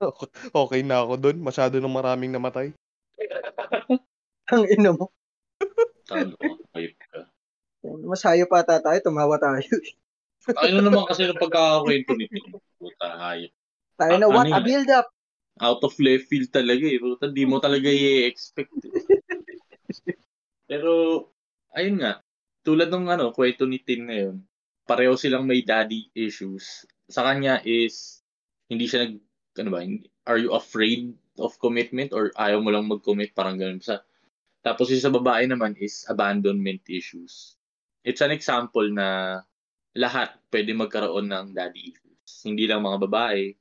Okay na ako dun. Masyado nang maraming namatay. ang ino mo. Talo ayun ka. Mas hayop pa ata tayo, tumawa tayo. Ano naman kasi ng pagkakakwento ni Tin? Puta, hayop. tayo na, Ah, what ano a build up. Out of left field talaga eh. Puta, di mo talaga i-expect. eh. Pero, ayun nga. Tulad ng ano, kwento ni Tin ngayon, pareho silang may daddy issues. Sa kanya is, hindi siya nag, ano ba, are you afraid of commitment or ayaw mo lang mag-commit, parang ganun sa. Tapos yung sa babae naman is abandonment issues. It's an example na lahat pwede magkaroon ng daddy issues. Hindi lang mga babae,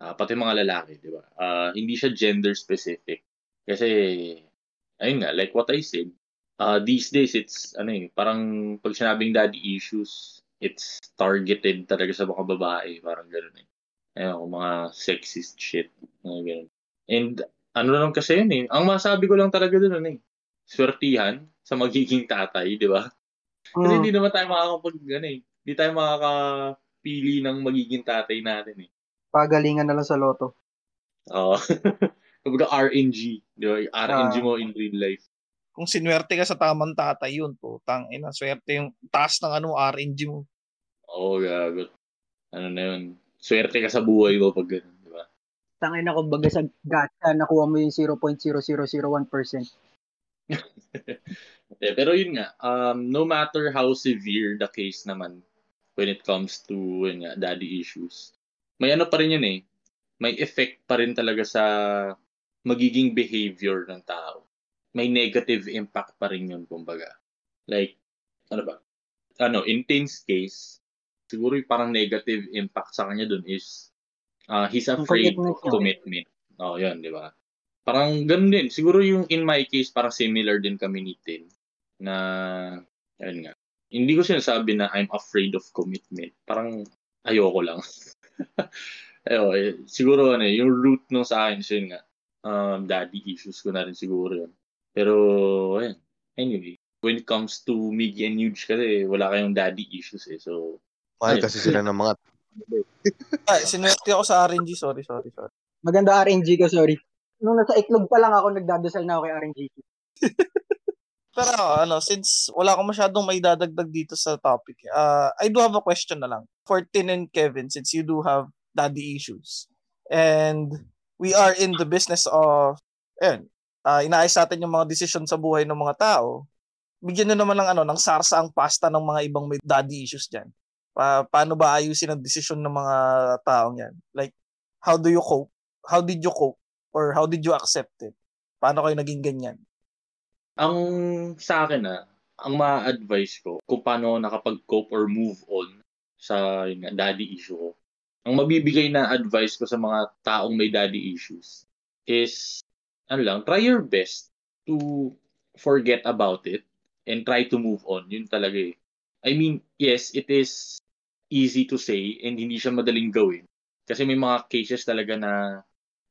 ah, pati mga lalaki, di ba? Ah, hindi siya gender specific. Kasi, ayun nga, like what I said, uh, these days it's, ano eh, parang pag sinabing daddy issues, it's targeted talaga sa mga babae, parang gano'n eh. Ayun, mga sexist shit, mga ganun. And, ano lang kasi yun eh, ang masabi ko lang talaga dun, ano eh, swertihan sa magiging tatay, di ba? Kasi Mm. hindi naman tayo makakapag, ano eh, hindi tayo makakapili ng magiging tatay natin eh. Pagalingan na lang sa loto. Oo. Kumbaga RNG, di ba? RNG Ah. mo in real life. Kung sinwerte ka sa tamang tatay yun, putang ina, swerte yung taas ng ano, RNG mo. Oo, gagot. Ano na yun? Swerte ka sa buhay mo pag ganun, di ba? Tangin na kumbaga sa gacha, nakuha mo yung 0.0001%. Eh, pero yun nga, um, no matter how severe the case naman when it comes to yun nga, daddy issues, may ano pa rin yun eh. May effect pa rin talaga sa magiging behavior ng tao. May negative impact pa rin yun, kumbaga. Like, ano ba? Ano, in Tin's case, siguro yung parang negative impact sa kanya dun is uh, he's afraid of commitment. Oh, yun, di ba? Parang ganun din. Siguro yung in my case, parang similar din kami ni Tin. Na, ayun nga. Hindi ko sinasabi na I'm afraid of commitment. Parang ayoko lang. Ayo, eh, siguro ano, yung root nung sa akin, so yun nga, um, daddy issues ko na rin siguro yun. Pero, ayun. Anyway, when it comes to Miggy and Huge kasi, wala kayong daddy issues eh. So, Mahal Ayun. kasi sila ng mga Ay, sinwerte ako sa RNG, sorry, sorry, sorry. Maganda RNG ko, sorry. Nung nasa itlog pa lang ako, nagdadasal na ako kay RNG. Pero ano, since wala akong masyadong may dadagdag dito sa topic, uh, I do have a question na lang. For Tin and Kevin, since you do have daddy issues, and we are in the business of, ayun, uh, inaayos natin yung mga desisyon sa buhay ng mga tao, bigyan nyo naman ng, ano, ng sarsa ang pasta ng mga ibang may daddy issues dyan. Pa- paano ba ayusin ang desisyon ng mga taong yan? Like, how do you cope? How did you cope? Or how did you accept it? Paano kayo naging ganyan? Ang sa akin na, ang ma-advise ko kung paano nakapag-cope or move on sa yun daddy issue ko. Ang mabibigay na advice ko sa mga taong may daddy issues is, ano lang, try your best to forget about it and try to move on. Yun talaga eh. I mean, yes, it is easy to say and hindi siya madaling gawin. Kasi may mga cases talaga na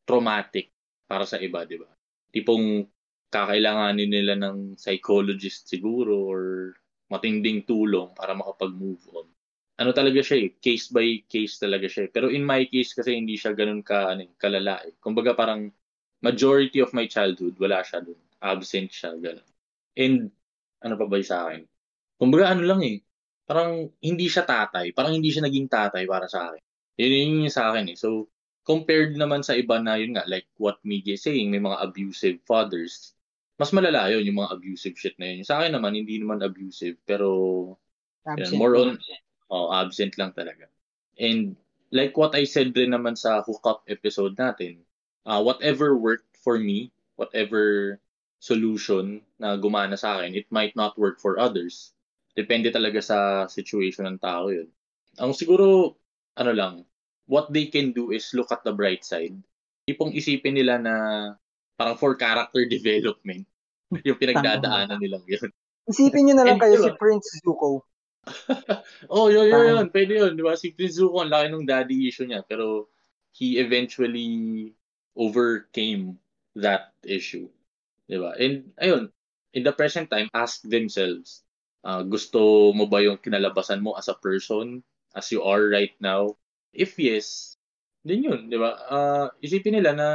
traumatic para sa iba, di ba? Tipong kakailanganin nila ng psychologist siguro or matinding tulong para makapag-move on. Ano talaga siya eh, case by case talaga siya. eh. Pero in my case kasi hindi siya ganun ka, ano, eh, kalala eh. Kumbaga parang majority of my childhood, wala siya dun. Absent siya, ganun. And ano pa ba yung sa akin? Kumbaga ano lang eh, parang hindi siya tatay. Parang hindi siya naging tatay para sa akin. Yun, yun yung sa akin eh. So, compared naman sa iba na yun nga, like what Miggy is saying, may mga abusive fathers, mas malala yun, yung mga abusive shit na yun. Sa akin naman, hindi naman abusive, pero yun, more on, oh, absent lang talaga. And like what I said rin naman sa hookup episode natin, uh, whatever worked for me, whatever solution na gumana sa akin, it might not work for others. Depende talaga sa situation ng tao yun. Ang siguro, ano lang, what they can do is look at the bright side. Tipong isipin nila na parang for character development, yung pinagdadaanan nilang yun. Isipin nyo na lang And kayo diba? si Prince Zuko. oh, yun, yun, yun. Pwede yun. Di ba? Si Prince Zuko, ang laki ng daddy issue niya. Pero he eventually overcame that issue. Di ba? And, ayun, in the present time, ask themselves, ah, gusto mo ba yung kinalabasan mo as a person, as you are right now? If yes, then yun, di ba? Ah, isipin nila na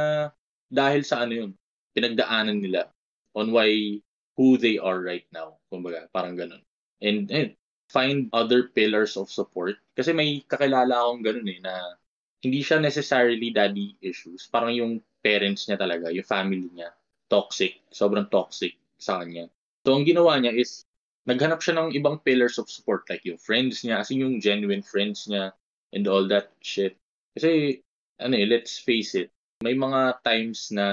dahil sa ano yun, pinagdaanan nila on why who they are right now. Kumbaga, parang ganun. And, ayun, find other pillars of support. Kasi may kakilala akong ganun eh, na hindi siya necessarily daddy issues. Parang yung parents niya talaga, yung family niya, toxic, sobrang toxic sa kanya. So, ang ginawa niya is, naghanap siya ng ibang pillars of support, like yung friends niya, as in yung genuine friends niya, and all that shit. Kasi, ano eh, let's face it, may mga times na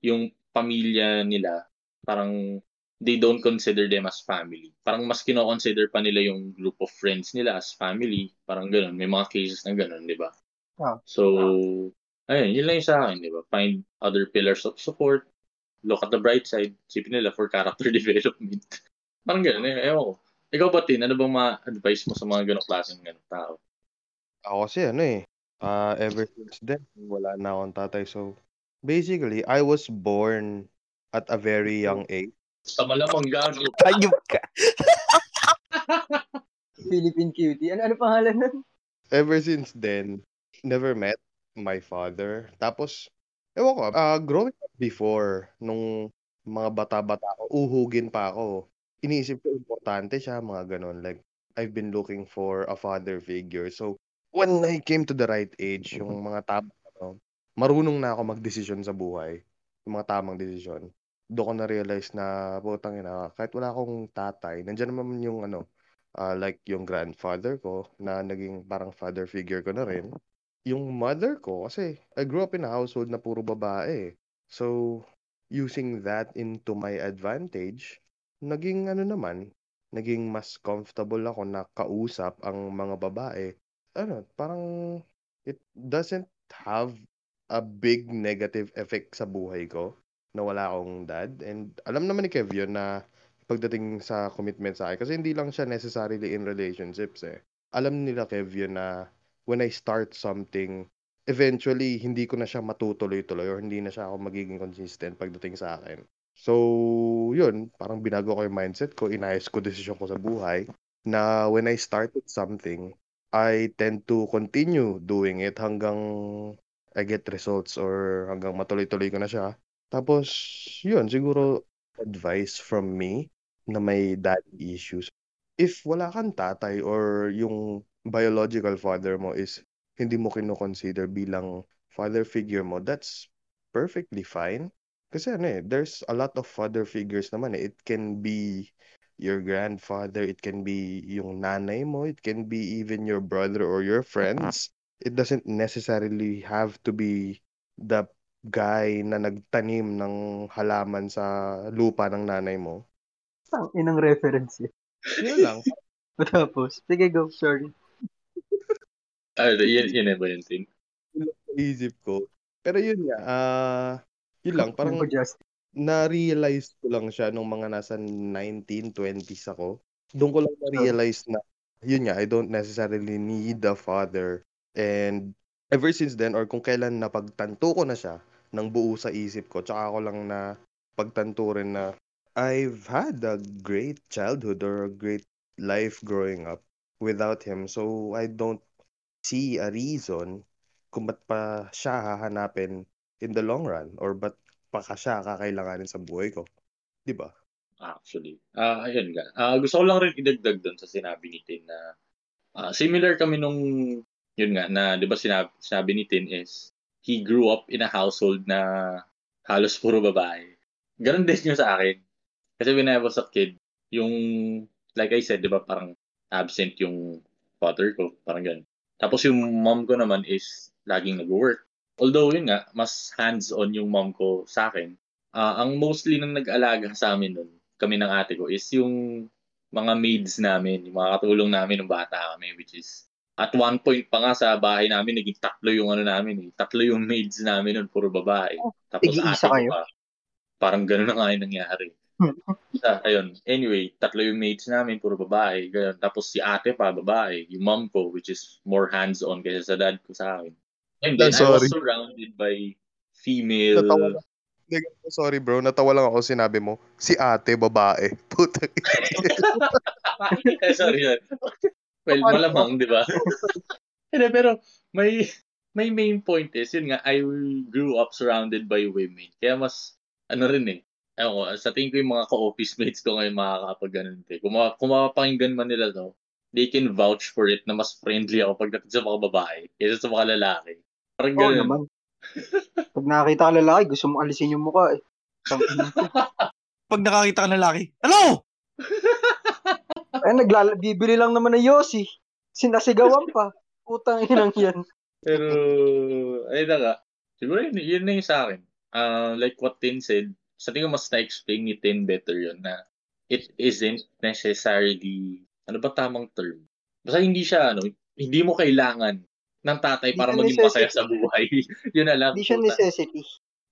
yung pamilya nila, parang they don't consider them as family. Parang mas kino-consider pa nila yung group of friends nila as family. Parang ganun. May mga cases na ganun, di ba? Ah. So, ayun, yun lang yung sa akin, di ba? Find other pillars of support. Look at the bright side. Sipin nila for character development. Parang ganun, eh. Ewan ko. Ikaw ba, Tin? Ano bang ma-advise mo sa mga ganong klaseng ganong tao? Ako kasi ano eh, ah, ever since then, wala na akong tatay. So, basically, I was born at a very young age. Sa malamang gago. Ayup ka. Philippine cutie. Ano, ano pangalan nun? Ever since then, never met my father. Tapos, ewan ko, ah, growing up before, nung mga bata-bata ako, uhugin pa ako. Iniisip ko, importante siya, mga ganon. Like, I've been looking for a father figure. So, when I came to the right age, yung mga tamang, ano, marunong na ako magdesisyon sa buhay. Yung mga tamang desisyon. Doon ko na-realize na, putang ina, kahit wala akong tatay, nandiyan naman yung ano, ah, like yung grandfather ko, na naging parang father figure ko na rin. Yung mother ko, kasi I grew up in a household na puro babae. So, using that into my advantage, naging ano naman, naging mas comfortable ako na kausap ang mga babae. Ano, parang it doesn't have a big negative effect sa buhay ko na wala akong dad. And alam naman ni Kev na pagdating sa commitment sa akin, kasi hindi lang siya necessarily in relationships eh. Alam nila Kev na when I start something, eventually hindi ko na siya matutuloy-tuloy or hindi na siya ako magiging consistent pagdating sa akin. So, yun, parang binago ko yung mindset ko, inayos ko desisyon ko sa buhay na when I started something, I tend to continue doing it hanggang I get results or hanggang matuloy-tuloy ko na siya. Tapos, yun, siguro advice from me na may daddy issues. If wala kang tatay or yung biological father mo is hindi mo kino-consider bilang father figure mo, that's perfectly fine. Kasi ano eh, there's a lot of father figures naman eh. It can be your grandfather, it can be yung nanay mo, it can be even your brother or your friends. It doesn't necessarily have to be the guy na nagtanim ng halaman sa lupa ng nanay mo. Ang inang reference yun. Yun lang. Tapos, sige go, sorry. Ah, yun, yun na ba yun, Tin? Isip ko. Pero yun nga, ah, yun lang, parang na-realize ko lang siya nung mga nasa 1920s ako. Doon ko lang na-realize na, yun nga, I don't necessarily need a father. And ever since then, or kung kailan napagtanto ko na siya, ng buo sa isip ko, tsaka ako lang na pagtanto rin na I've had a great childhood or a great life growing up without him. So I don't see a reason kung ba't pa siya hahanapin in the long run or ba't pa ka siya kakailanganin sa buhay ko. Di ba? Actually. Ah, ayun nga. Ah, gusto ko lang rin idagdag doon sa sinabi ni Tin na ah, similar kami nung yun nga na 'di ba sinabi, sinabi ni Tin is he grew up in a household na halos puro babae. Ganon din yung sa akin. Kasi when I was a kid, yung like I said, 'di ba parang absent yung father ko, parang ganun. Tapos yung mom ko naman is laging nag-work. Although yun nga, mas hands-on yung mom ko sa akin. Ah, ang mostly nang nag-alaga sa amin nun, kami ng ate ko, is yung mga maids namin, yung mga katulong namin ng bata kami, which is at one point pa nga sa bahay namin, naging tatlo yung ano namin eh. Tatlo yung maids namin nun, puro babae. Tapos tig-iisa ate kayo? pa. Parang gano'n na nga yung nangyari. Isa, ayun. Anyway, tatlo yung mates namin, puro babae. Ganun. Tapos si ate pa, babae. Yung mom ko, which is more hands-on kaysa sa dad ko sa akin. And then I was Sorry. surrounded by female... Natawa Sorry bro, natawa lang ako sinabi mo. Si ate, babae. Puta. Sorry. yun. well, malamang, di ba? Hindi, pero may may main point is, yun nga, I grew up surrounded by women. Kaya mas, ano rin eh, ewan ko, sa tingin ko yung mga ka-office mates ko ngayon makakapag ganun. Eh. Kung, ma- kung mapapakinggan man nila to, they can vouch for it na mas friendly ako pagdating sa mga babae kaysa sa mga lalaki. Parang Oo ganun. naman. Pag nakakita ka lalaki, gusto mo alisin yung mukha eh. Pag nakakita ka ng lalaki, Hello! Ay, naglala, bibili lang naman ng Yossi. Sinasigawan pa. Putang inang yan. Pero, ayun na nga. Siguro yun, yun na yung sa akin. Uh, like what Tin said, sa tingin ko mas na-explain ni Tin better yun na it isn't necessarily, ano ba tamang term? Basta hindi siya, ano, hindi mo kailangan ng tatay Hindi para maging masaya necessity. sa buhay. yun na lang. Hindi siya necessity.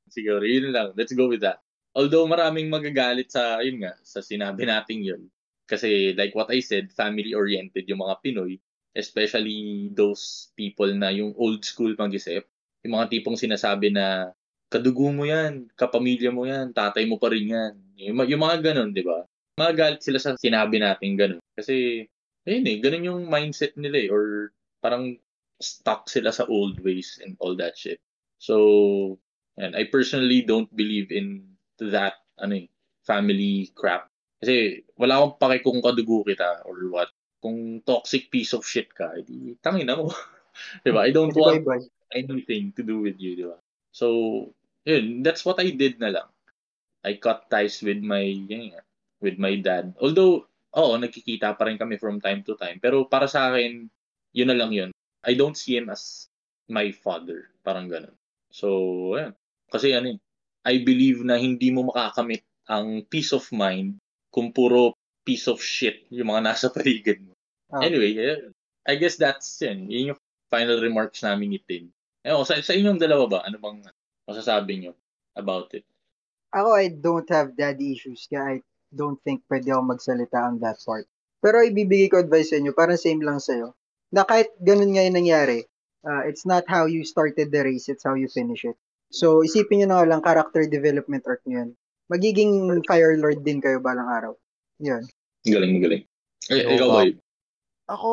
Siguro, yun lang. Let's go with that. Although maraming magagalit sa, yun nga, sa sinabi nating yun. Kasi like what I said, family-oriented yung mga Pinoy. Especially those people na yung old school mag-isip. Yung mga tipong sinasabi na, kadugo mo yan, kapamilya mo yan, tatay mo pa rin yan. Yung, yung mga ganun, di ba? Magagalit sila sa sinabi natin ganun. Kasi, ayun eh, ganun yung mindset nila eh. Or parang stuck sila sa old ways and all that shit. So, and I personally don't believe in that ano eh, family crap. Kasi wala akong pake kung kadugo kita or what. Kung toxic piece of shit ka, edi tangin na mo. 'Di ba? I don't want anything to do with you, di ba? So, yun, that's what I did na lang. I cut ties with my, yun with my dad. Although, oo, nagkikita pa rin kami from time to time. Pero para sa akin, yun na lang yun. I don't see him as my father. Parang ganun. So, ayan. Kasi ano eh, I believe na hindi mo makakamit ang peace of mind kung puro piece of shit yung mga nasa paligid mo. Ah. Anyway, I guess that's yun. Yun yung final remarks namin ni Tin. Eh, sa, sa inyong dalawa ba, ano bang masasabi nyo about it? Ako, I don't have daddy issues. Kaya I don't think pwede ako magsalita on that part. Pero ibibigay ko advice sa inyo, parang same lang sa'yo. Na kahit ganun nga yung nangyari, uh, it's not how you started the race, it's how you finish it. So, isipin nyo na nga lang, character development arc nyo yan. Magiging Fire Lord din kayo balang araw. Yun. Galing, galing. Eh, Oo, ikaw ba? Ako,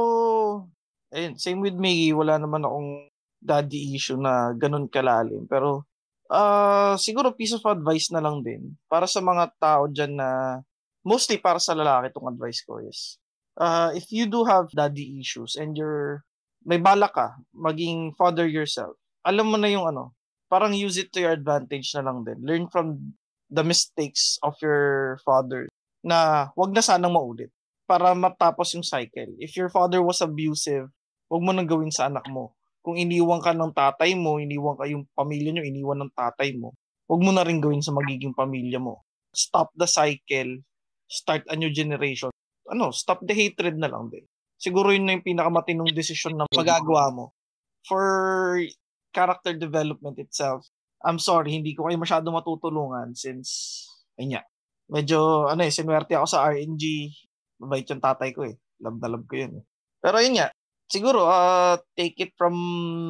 ayun, same with Miggy, wala naman akong daddy issue na ganun kalalim. Pero, ah siguro piece of advice na lang din para sa mga tao dyan na, mostly para sa lalaki itong advice ko is, uh, if you do have daddy issues and you're, may balak ka, maging father yourself, alam mo na yung ano, parang use it to your advantage na lang din. Learn from the mistakes of your father na wag na sanang maulit para matapos yung cycle. If your father was abusive, wag mo nang gawin sa anak mo. Kung iniwan ka ng tatay mo, iniwan ka yung pamilya nyo, iniwan ng tatay mo, wag mo na rin gawin sa magiging pamilya mo. Stop the cycle. Start a new generation. Ano, stop the hatred na lang din. Siguro yun na yung pinakamatinong desisyon na magagawa mo. For character development itself, I'm sorry, hindi ko kayo masyado matutulungan since, ayun nga, medyo, ano eh, sinuwerte ako sa RNG. Mabait yung tatay ko eh. Love na love ko yun eh. Pero yun nga, siguro, uh, take it from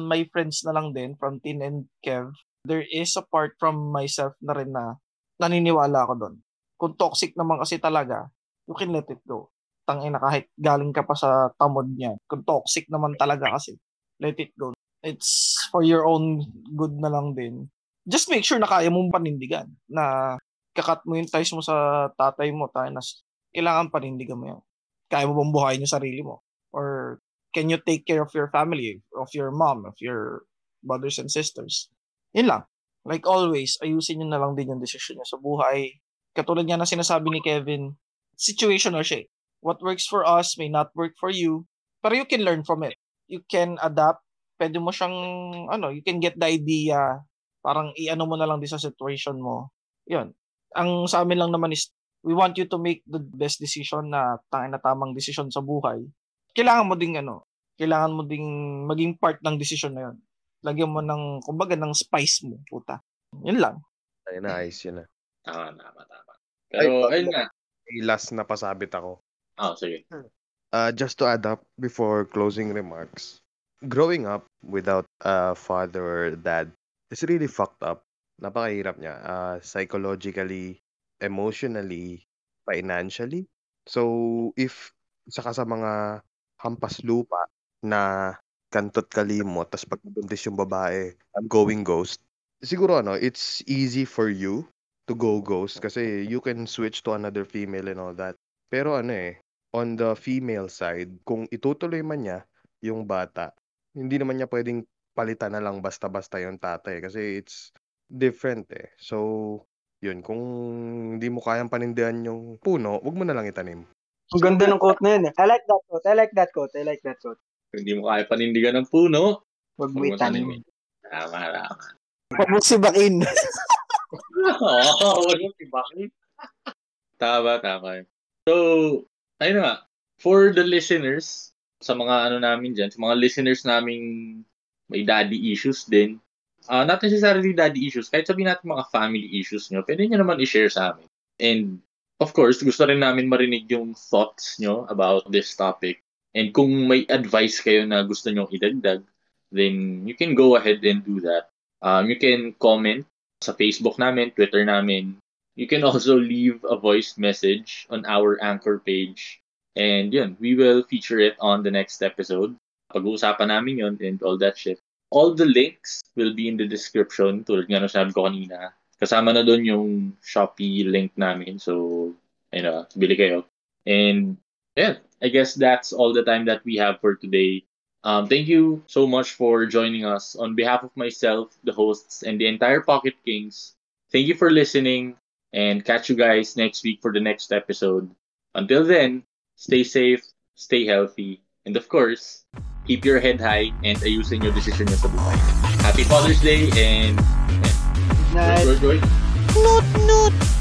my friends na lang din, from Tin and Kev. There is a from myself na rin na naniniwala ako doon. Kung toxic naman kasi talaga, you can let it go. Tangina kahit galing ka pa sa tamod niya. Kung toxic naman talaga kasi, let it go. It's for your own good na lang din. Just make sure na kaya mong panindigan na kakat mo yung ties mo sa tatay mo, tayo na kailangan panindigan mo yan. Kaya mo bang buhayin yung sarili mo? Or can you take care of your family, of your mom, of your brothers and sisters? Yun lang. Like always, ayusin nyo na lang din yung desisyon nyo sa buhay. Katulad nga na sinasabi ni Kevin, situational siya eh. What works for us may not work for you, pero you can learn from it. You can adapt. Pwede mo siyang, ano, you can get the idea. Parang i-ano mo na lang din sa situation mo. Yun. Ang sa amin lang naman is, we want you to make the best decision na na tamang decision sa buhay. Kailangan mo ding, ano, kailangan mo ding maging part ng decision na yun. Lagyan mo ng, kumbaga, ng spice mo, puta. Yun lang. Ay, nice yun na. Tama, tama, tama. Pero, Ay, ayun nga. May last na pasabit ako. Ah, sige. Uh, just to add up before closing remarks, growing up without a father or dad is really fucked up. Napakahirap niya. Uh, psychologically, emotionally, financially. So, if isa ka sa mga hampas lupa na kantot kalimot, tapos pag nabuntis yung babae, I'm going ghost. Siguro ano, it's easy for you to go ghost kasi you can switch to another female and all that. Pero ano eh, on the female side, kung itutuloy man niya yung bata, hindi naman niya pwedeng palitan na lang basta-basta yung tatay kasi it's different eh. So, yun, kung hindi mo kayang panindihan yung puno, wag mo na lang itanim. Ang ganda ng quote na yun eh. I like that quote. I like that quote. I like that quote. Kung hindi mo kaya panindigan ng puno, huwag mo itanim. Tama, tama. Huwag mo sibakin. Oo, wag mo tibakin. Tama, tama. So, ayun na nga. For the listeners, sa mga ano namin dyan, sa mga listeners naming may daddy issues din, uh, not necessarily daddy issues, kahit sabihin natin mga family issues nyo, pwede nyo naman i-share sa amin. And, of course, gusto rin namin marinig yung thoughts nyo about this topic. And kung may advice kayo na gusto nyo idagdag, then you can go ahead and do that. Um, you can comment sa Facebook namin, Twitter namin. You can also leave a voice message on our anchor page. And yun, we will feature it on the next episode. Pag-uusapan namin yun and all that shit. All the links will be in the description, tulad nga nung sabi ko kanina. Kasama na doon yung Shopee link namin. So, ayun na, bili kayo. And yeah, I guess that's all the time that we have for today. Um, thank you so much for joining us. On behalf of myself, the hosts, and the entire Pocket Kings, thank you for listening and catch you guys next week for the next episode. Until then, stay safe, stay healthy, and of course, keep your head high and ayusin yung decision nyo sa buhay. Happy Father's Day and Good night. Good, good, good. Nut, nut.